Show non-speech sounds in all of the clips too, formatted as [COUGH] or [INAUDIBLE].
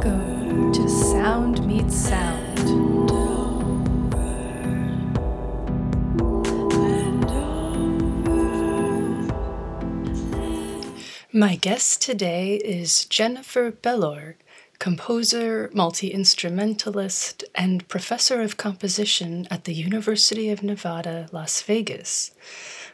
Welcome to Sound Meets Sound. My guest today is Jennifer Bellor, composer, multi instrumentalist, and professor of composition at the University of Nevada, Las Vegas.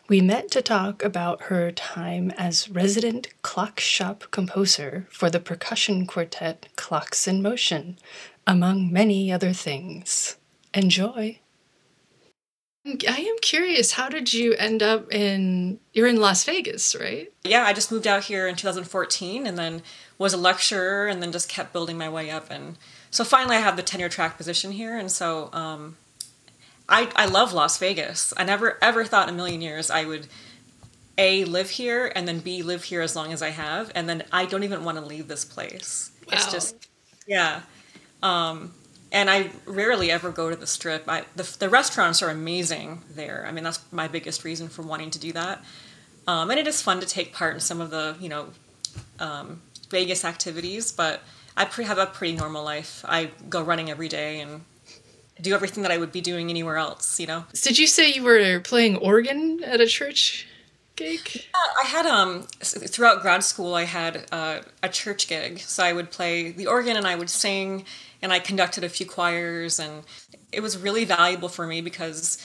We met to talk about her time as resident clock shop composer for the percussion quartet Clocks in Motion, among many other things. Enjoy. I am curious, how did you end up in you're in Las Vegas, right? Yeah, I just moved out here in 2014 and then was a lecturer and then just kept building my way up and so finally I have the tenure track position here and so um, I, I love Las Vegas. I never ever thought in a million years I would a live here and then b live here as long as I have, and then I don't even want to leave this place. Wow. It's just yeah. Um, and I rarely ever go to the strip. I, the, the restaurants are amazing there. I mean, that's my biggest reason for wanting to do that. Um, and it is fun to take part in some of the, you know, um, Vegas activities, but I have a pretty normal life. I go running every day and do everything that I would be doing anywhere else, you know. Did you say you were playing organ at a church gig? Yeah, I had um throughout grad school I had uh, a church gig, so I would play the organ and I would sing, and I conducted a few choirs, and it was really valuable for me because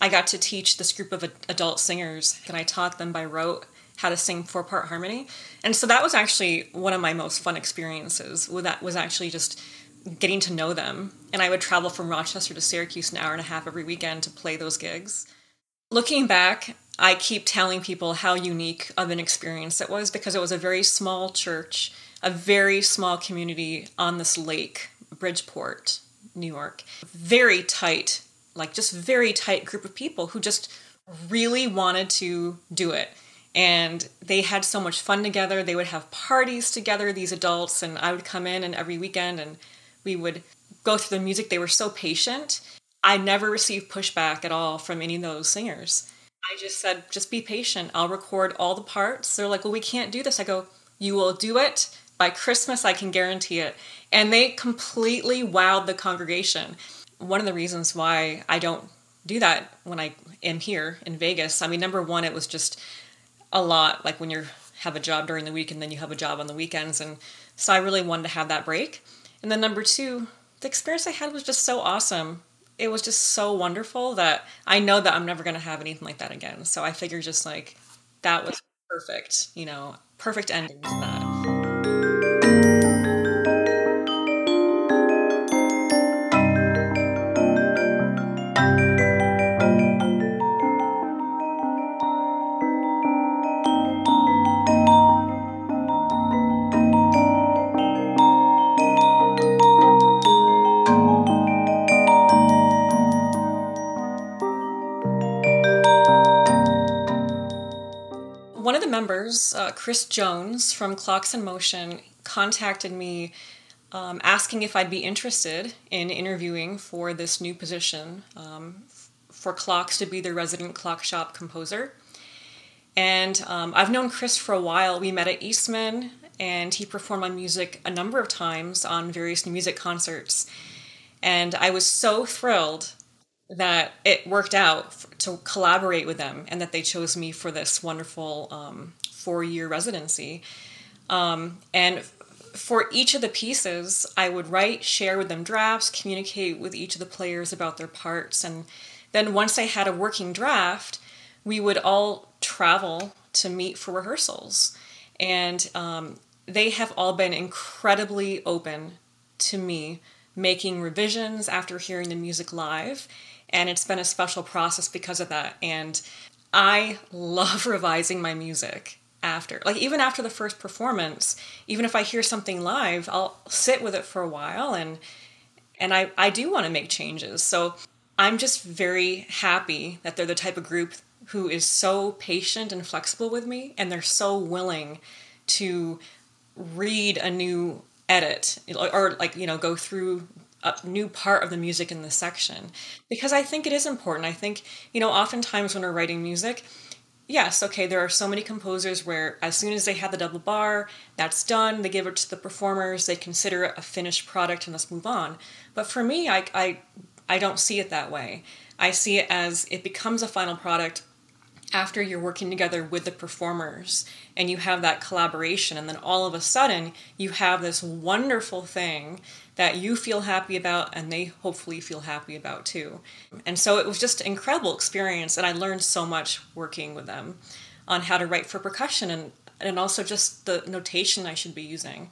I got to teach this group of adult singers, and I taught them by rote how to sing four part harmony, and so that was actually one of my most fun experiences. That was actually just getting to know them. And I would travel from Rochester to Syracuse an hour and a half every weekend to play those gigs. Looking back, I keep telling people how unique of an experience it was because it was a very small church, a very small community on this lake, Bridgeport, New York. Very tight, like just very tight group of people who just really wanted to do it. And they had so much fun together. They would have parties together, these adults, and I would come in and every weekend and we would go through the music. They were so patient. I never received pushback at all from any of those singers. I just said, just be patient. I'll record all the parts. They're like, well, we can't do this. I go, you will do it by Christmas. I can guarantee it. And they completely wowed the congregation. One of the reasons why I don't do that when I am here in Vegas, I mean, number one, it was just a lot like when you have a job during the week and then you have a job on the weekends. And so I really wanted to have that break. And then number two, the experience I had was just so awesome. It was just so wonderful that I know that I'm never going to have anything like that again. So I figure just like that was perfect, you know, perfect ending to that. Chris Jones from Clocks in Motion, contacted me um, asking if I'd be interested in interviewing for this new position um, for Clocks to be the resident clock shop composer. And um, I've known Chris for a while. We met at Eastman, and he performed my music a number of times on various music concerts. And I was so thrilled that it worked out to collaborate with them and that they chose me for this wonderful um, four year residency. Um, and for each of the pieces, I would write, share with them drafts, communicate with each of the players about their parts. And then once I had a working draft, we would all travel to meet for rehearsals. And um, they have all been incredibly open to me making revisions after hearing the music live and it's been a special process because of that. And I love [LAUGHS] revising my music after. Like even after the first performance, even if I hear something live, I'll sit with it for a while and and I, I do want to make changes. So I'm just very happy that they're the type of group who is so patient and flexible with me and they're so willing to read a new edit or like you know go through a new part of the music in the section because I think it is important. I think, you know, oftentimes when we're writing music, yes, okay, there are so many composers where as soon as they have the double bar, that's done, they give it to the performers, they consider it a finished product and let's move on. But for me, I, I, I don't see it that way. I see it as it becomes a final product after you're working together with the performers and you have that collaboration and then all of a sudden you have this wonderful thing that you feel happy about and they hopefully feel happy about too and so it was just an incredible experience and i learned so much working with them on how to write for percussion and and also just the notation i should be using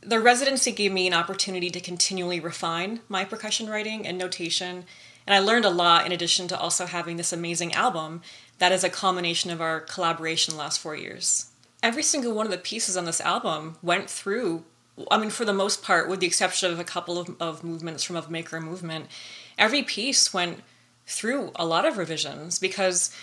the residency gave me an opportunity to continually refine my percussion writing and notation and I learned a lot in addition to also having this amazing album that is a culmination of our collaboration last four years. Every single one of the pieces on this album went through, I mean, for the most part, with the exception of a couple of, of movements from Of Maker Movement, every piece went through a lot of revisions because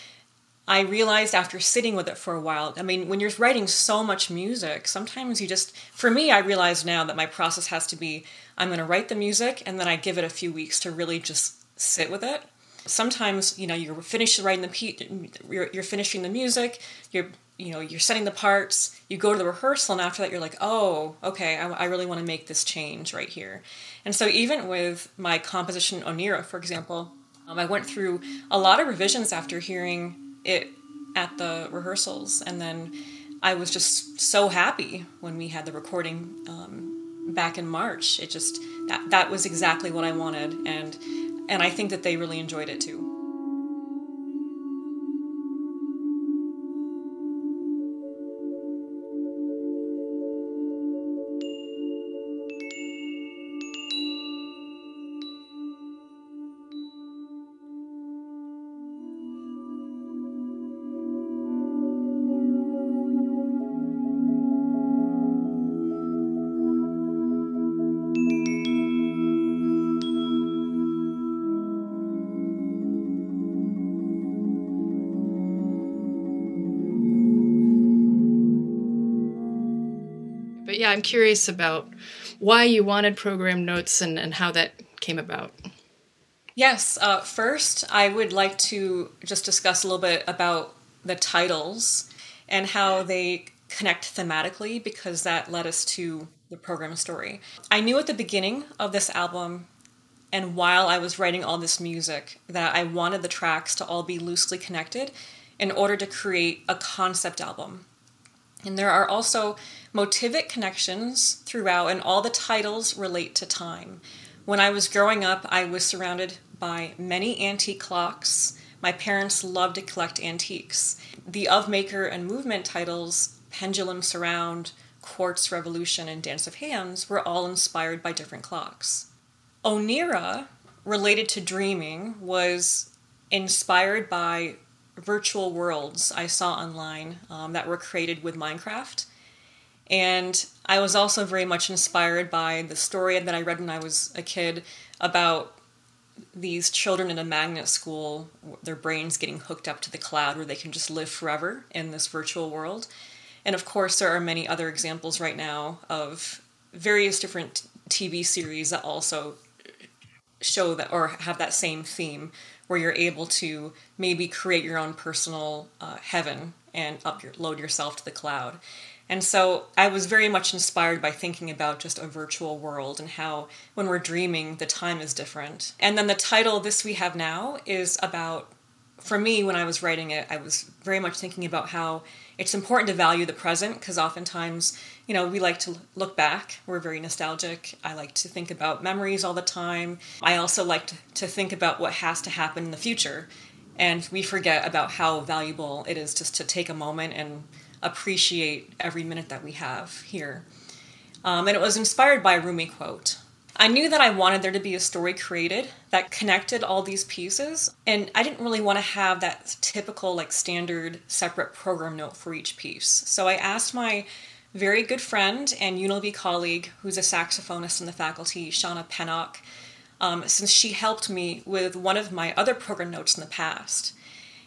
I realized after sitting with it for a while, I mean, when you're writing so much music, sometimes you just, for me, I realize now that my process has to be I'm going to write the music and then I give it a few weeks to really just sit with it. Sometimes, you know, you're finished writing the you're, you're finishing the music, you're you know you're setting the parts you go to the rehearsal and after that you're like oh okay i, I really want to make this change right here and so even with my composition Oneira for example um, i went through a lot of revisions after hearing it at the rehearsals and then i was just so happy when we had the recording um, back in march it just that, that was exactly what i wanted and and I think that they really enjoyed it too. Yeah, I'm curious about why you wanted program notes and, and how that came about. Yes, uh, first, I would like to just discuss a little bit about the titles and how they connect thematically because that led us to the program story. I knew at the beginning of this album and while I was writing all this music that I wanted the tracks to all be loosely connected in order to create a concept album. And there are also motivic connections throughout, and all the titles relate to time. When I was growing up, I was surrounded by many antique clocks. My parents loved to collect antiques. The Of Maker and Movement titles, Pendulum Surround, Quartz Revolution, and Dance of Hands, were all inspired by different clocks. Oneira, related to dreaming, was inspired by virtual worlds I saw online um, that were created with Minecraft. And I was also very much inspired by the story that I read when I was a kid about these children in a magnet school, their brains getting hooked up to the cloud where they can just live forever in this virtual world. And of course, there are many other examples right now of various different TV series that also show that or have that same theme where you're able to maybe create your own personal uh, heaven and upload yourself to the cloud. And so I was very much inspired by thinking about just a virtual world and how when we're dreaming, the time is different. And then the title, This We Have Now, is about, for me, when I was writing it, I was very much thinking about how it's important to value the present because oftentimes, you know, we like to look back. We're very nostalgic. I like to think about memories all the time. I also like to think about what has to happen in the future. And we forget about how valuable it is just to take a moment and appreciate every minute that we have here. Um, and it was inspired by a Rumi quote I knew that I wanted there to be a story created that connected all these pieces, and I didn't really want to have that typical, like, standard separate program note for each piece. So I asked my very good friend and UNLV colleague, who's a saxophonist in the faculty, Shauna Pennock, um, since she helped me with one of my other program notes in the past.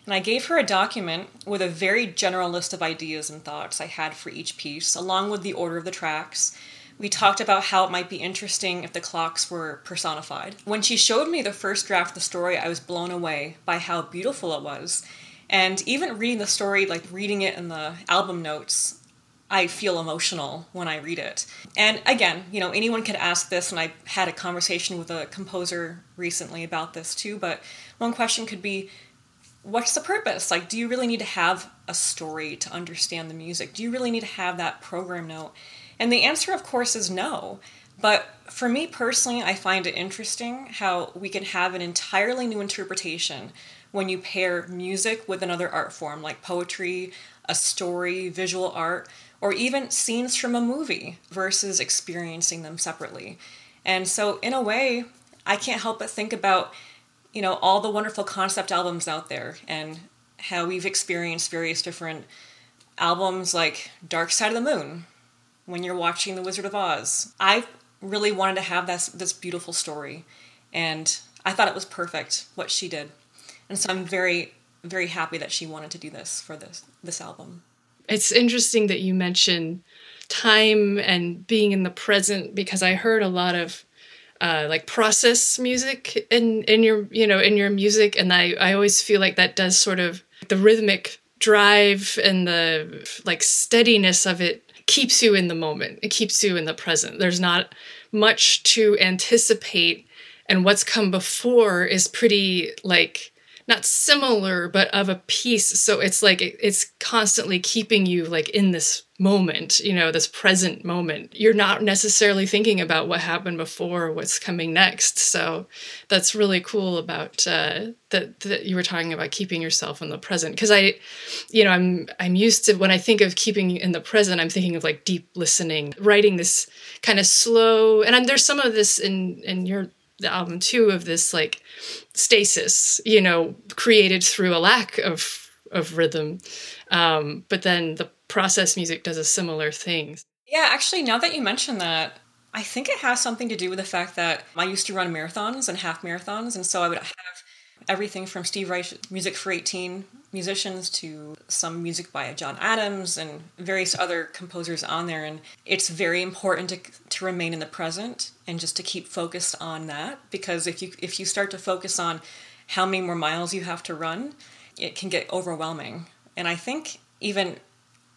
And I gave her a document with a very general list of ideas and thoughts I had for each piece, along with the order of the tracks we talked about how it might be interesting if the clocks were personified. When she showed me the first draft of the story, I was blown away by how beautiful it was And even reading the story, like reading it in the album notes, I feel emotional when I read it. And again, you know, anyone could ask this, and I had a conversation with a composer recently about this too. But one question could be, what's the purpose? Like, do you really need to have a story to understand the music? Do you really need to have that program note? And the answer, of course, is no. But for me personally, I find it interesting how we can have an entirely new interpretation when you pair music with another art form like poetry, a story, visual art, or even scenes from a movie versus experiencing them separately. And so, in a way, I can't help but think about, you know, all the wonderful concept albums out there and how we've experienced various different albums like Dark Side of the Moon when you're watching The Wizard of Oz. I really wanted to have this this beautiful story and I thought it was perfect what she did. And so I'm very very happy that she wanted to do this for this this album. It's interesting that you mention time and being in the present because I heard a lot of uh, like process music in in your you know in your music and I I always feel like that does sort of the rhythmic drive and the like steadiness of it keeps you in the moment. It keeps you in the present. There's not much to anticipate and what's come before is pretty like not similar but of a piece. So it's like it's constantly keeping you like in this moment you know this present moment. You're not necessarily thinking about what happened before what's coming next. So that's really cool about uh, that that you were talking about keeping yourself in the present. Because i you know i'm i'm used to when i think of keeping in the present i'm thinking of like deep listening writing this kind of slow and I'm, there's some of this in in your the album too of this like stasis, you know, created through a lack of of rhythm. Um, but then the process music does a similar thing. Yeah, actually, now that you mention that, I think it has something to do with the fact that I used to run marathons and half marathons, and so I would have everything from Steve Reich's Music for 18 musicians to some music by John Adams and various other composers on there. And it's very important to, to remain in the present and just to keep focused on that because if you if you start to focus on how many more miles you have to run, it can get overwhelming. And I think even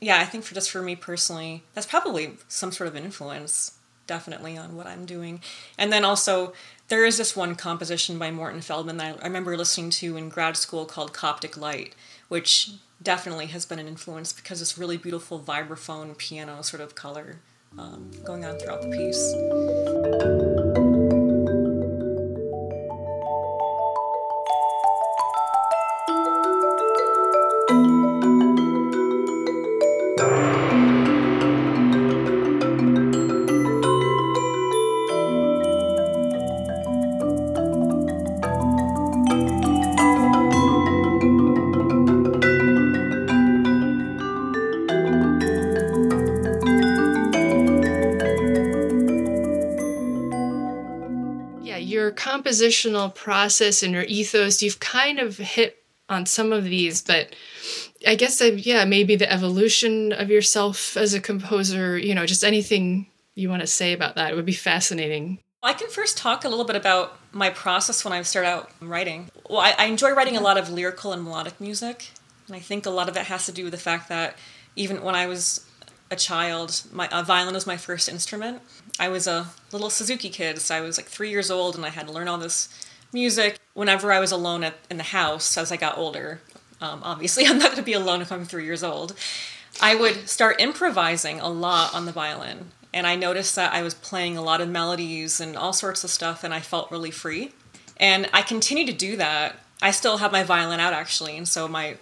yeah, I think for just for me personally, that's probably some sort of influence definitely on what I'm doing. And then also, there is this one composition by Morton Feldman that I remember listening to in grad school called Coptic Light, which definitely has been an influence because it's really beautiful vibraphone piano sort of color um, going on throughout the piece. Compositional process and your ethos, you've kind of hit on some of these, but I guess, I've, yeah, maybe the evolution of yourself as a composer, you know, just anything you want to say about that. It would be fascinating. I can first talk a little bit about my process when I start out writing. Well, I, I enjoy writing a lot of lyrical and melodic music, and I think a lot of that has to do with the fact that even when I was a child, my a violin was my first instrument. I was a little Suzuki kid, so I was like three years old, and I had to learn all this music whenever I was alone at, in the house as I got older. Um, obviously, [LAUGHS] I'm not going to be alone if I'm three years old. I would start improvising a lot on the violin, and I noticed that I was playing a lot of melodies and all sorts of stuff, and I felt really free. And I continue to do that. I still have my violin out actually, and so my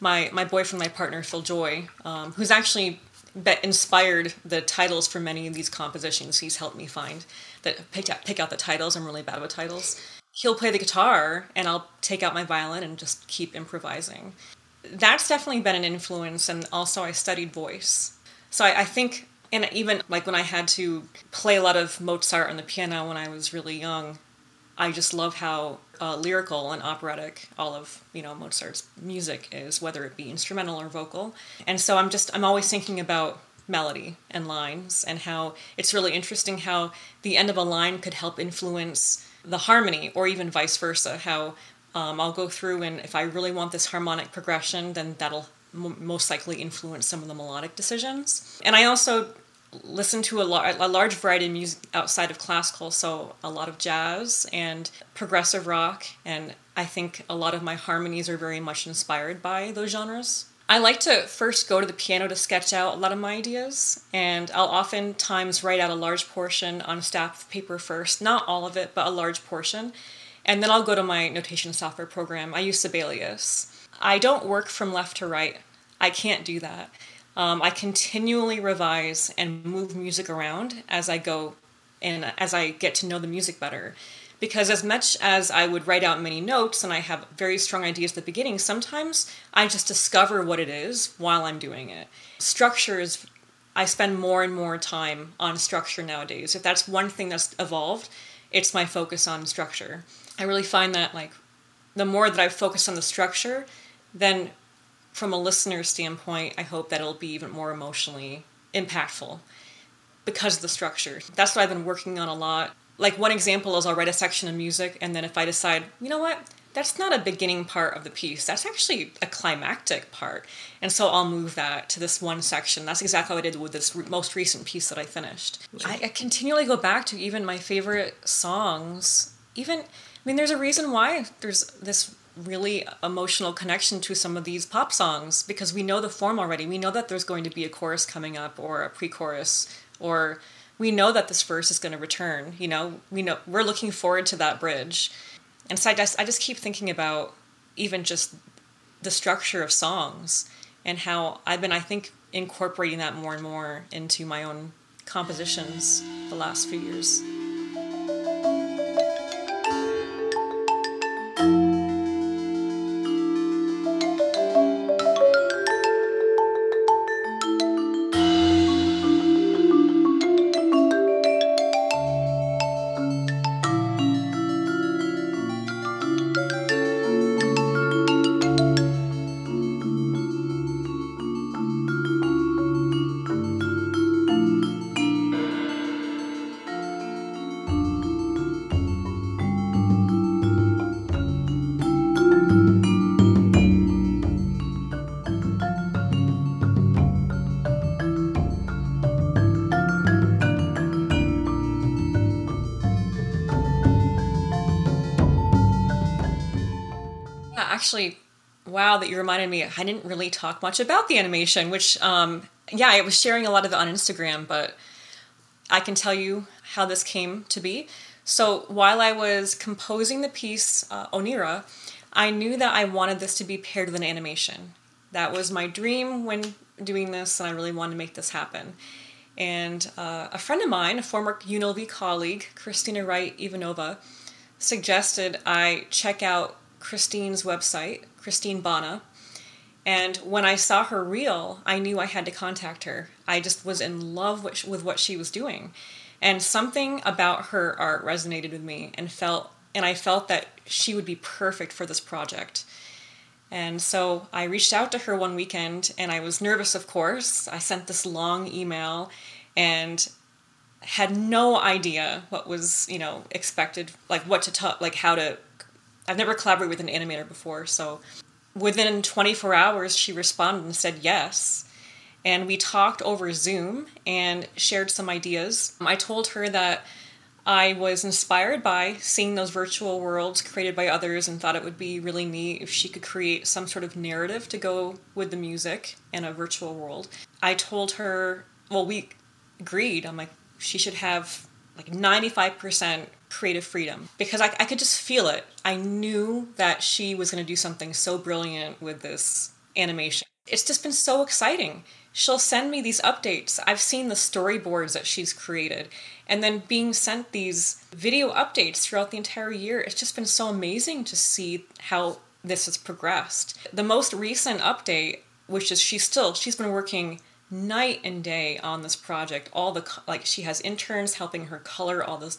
my my boyfriend, my partner Phil Joy, um, who's actually that inspired the titles for many of these compositions he's helped me find that pick out, pick out the titles. I'm really bad with titles. He'll play the guitar and i'll take out my violin and just keep improvising. That's definitely been an influence and also i studied voice. So I, I think and even like when i had to play a lot of mozart on the piano when i was really young I just love how uh, lyrical and operatic all of you know Mozart's music is, whether it be instrumental or vocal. And so I'm just I'm always thinking about melody and lines and how it's really interesting how the end of a line could help influence the harmony or even vice versa. How Um, I'll go through and if I really want this harmonic progression, then that'll m- most likely influence some of the melodic decisions. And I also listen to a, lar- a large variety of music outside of classical, so a lot of jazz and progressive rock, and I think a lot of my harmonies are very much inspired by those genres. I like to first go to the piano to sketch out a lot of my ideas, and I'll oftentimes write out a large portion on a stack of paper first, not all of it, but a large portion, and then I'll go to my notation software program. I use Sibelius. I don't work from left to right. I can't do that. Um, I continually revise and move music around as I go and as I get to know the music better. Because as much as I would write out many notes and I have very strong ideas at the beginning, sometimes I just discover what it is while I'm doing it. Structure is, I spend more and more time on structure nowadays. If that's one thing that's evolved, it's my focus on structure. I really find that like the more that I focus on the structure, then from a listener standpoint, I hope that it'll be even more emotionally impactful because of the structure. That's what I've been working on a lot. Like one example is I'll write a section of music, and then if I decide, you know what, that's not a beginning part of the piece. That's actually a climactic part. And so I'll move that to this one section. That's exactly what I did with this re- most recent piece that I finished. I, I continually go back to even my favorite songs. Even, I mean, there's a reason why there's this really emotional connection to some of these pop songs because we know the form already. We know that there's going to be a chorus coming up or a pre-chorus or we know that this verse is going to return. You know, we know we're looking forward to that bridge. And so I just I just keep thinking about even just the structure of songs and how I've been I think incorporating that more and more into my own compositions the last few years. Actually, wow, that you reminded me. I didn't really talk much about the animation, which, um, yeah, I was sharing a lot of it on Instagram, but I can tell you how this came to be. So while I was composing the piece uh, Oneira, I knew that I wanted this to be paired with an animation. That was my dream when doing this, and I really wanted to make this happen. And uh, a friend of mine, a former UNLV colleague, Christina Wright Ivanova, suggested I check out Christine's website, Christine Bana. And when I saw her reel, I knew I had to contact her. I just was in love with what she was doing. And something about her art resonated with me and felt and I felt that she would be perfect for this project. And so I reached out to her one weekend and I was nervous of course. I sent this long email and had no idea what was, you know, expected, like what to talk, like how to I've never collaborated with an animator before, so within 24 hours, she responded and said yes. And we talked over Zoom and shared some ideas. I told her that I was inspired by seeing those virtual worlds created by others and thought it would be really neat if she could create some sort of narrative to go with the music in a virtual world. I told her, well, we agreed. I'm like, she should have like 95% creative freedom because I, I could just feel it. I knew that she was going to do something so brilliant with this animation. It's just been so exciting. She'll send me these updates. I've seen the storyboards that she's created, and then being sent these video updates throughout the entire year. It's just been so amazing to see how this has progressed. The most recent update, which is she's still, she's been working night and day on this project. All the, like, she has interns helping her color all this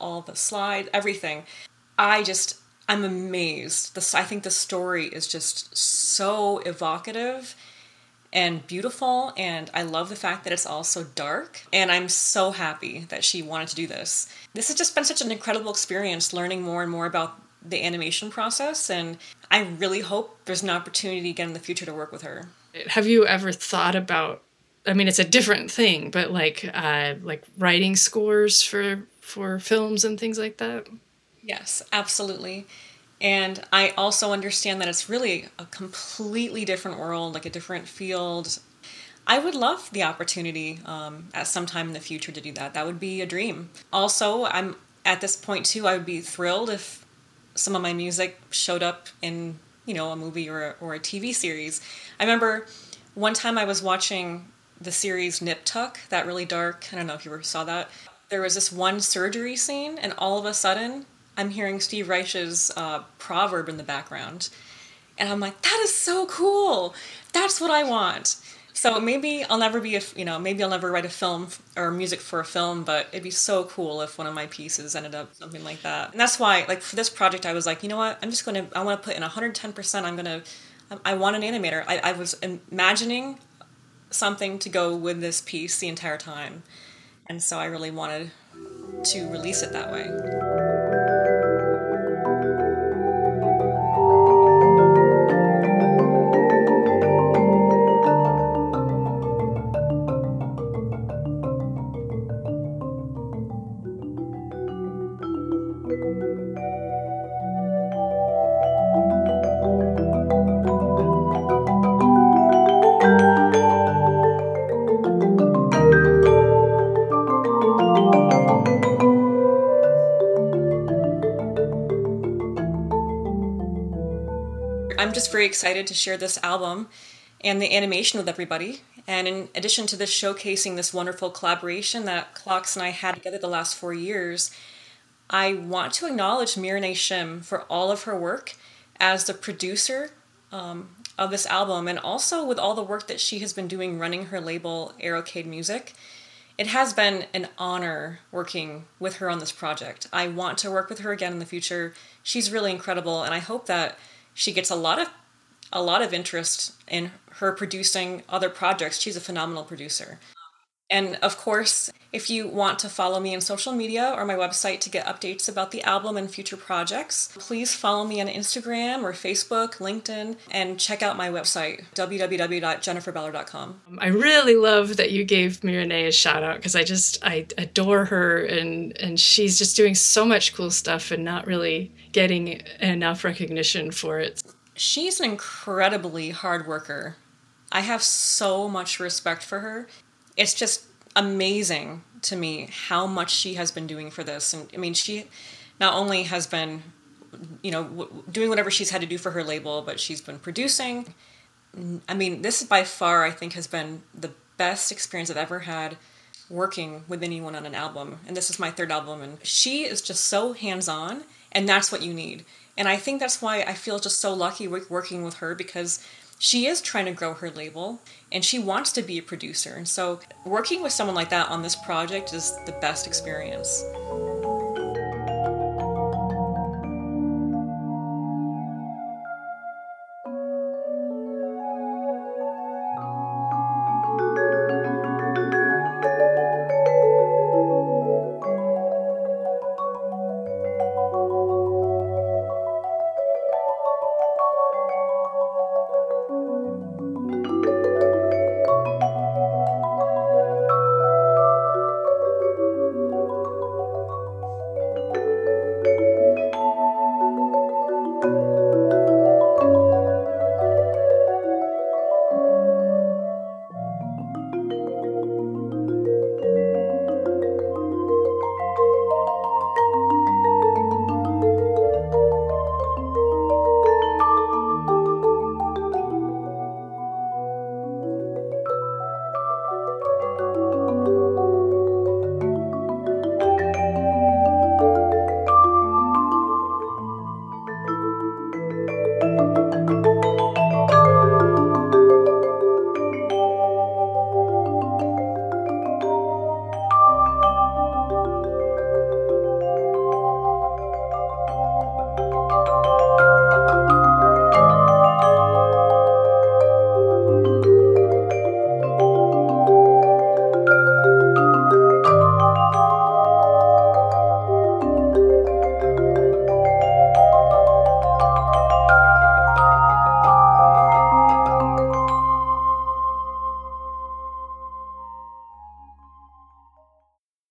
all the slides, everything. I just I'm amazed. This I think the story is just so evocative and beautiful and I love the fact that it's also dark and I'm so happy that she wanted to do this. This has just been such an incredible experience learning more and more about the animation process. And I really hope there's an opportunity again in the future to work with her. Have you ever thought about? I mean, it's a different thing, but like uh, like writing scores for for films and things like that. Yes, absolutely. And I also understand that it's really a completely different world, like a different field. I would love the opportunity um, at some time in the future to do that. That would be a dream. Also, I'm at this point too. I would be thrilled if some of my music showed up in you know a movie or a, or a TV series. I remember one time I was watching the series Nip Tuck, that really dark. I don't know if you ever saw that. There was this one surgery scene, and all of a sudden, I'm hearing Steve Reich's uh, proverb in the background, and I'm like, that is so cool. That's what I want. So maybe I'll never be a you know maybe I'll never write a film or music for a film, but it'd be so cool if one of my pieces ended up something like that. And that's why like for this project I was like, you know what? I'm just gonna I want to put in 110. percent I'm gonna I want an animator. I, I was imagining something to go with this piece the entire time, and so I really wanted to release it that way. Very excited to share this album and the animation with everybody. And in addition to this showcasing this wonderful collaboration that Clocks and I had together the last four years, I want to acknowledge Mireille Shim for all of her work as the producer um, of this album and also with all the work that she has been doing running her label Aerocade Music. It has been an honor working with her on this project. I want to work with her again in the future. She's really incredible, and I hope that she gets a lot of a lot of interest in her producing other projects. She's a phenomenal producer. And of course, if you want to follow me on social media or my website to get updates about the album and future projects, please follow me on Instagram or Facebook, LinkedIn, and check out my website, www.jenniferbellor.com. Um, I really love that you gave Mireille a shout out because I just, I adore her and, and she's just doing so much cool stuff and not really getting enough recognition for it she's an incredibly hard worker. I have so much respect for her. It's just amazing to me how much she has been doing for this. And I mean, she not only has been, you know, w- doing whatever she's had to do for her label, but she's been producing. I mean, this by far, I think, has been the best experience I've ever had working with anyone on an album. And this is my third album. And she is just so hands on, and that's what you need. And I think that's why I feel just so lucky working with her because she is trying to grow her label and she wants to be a producer. And so working with someone like that on this project is the best experience.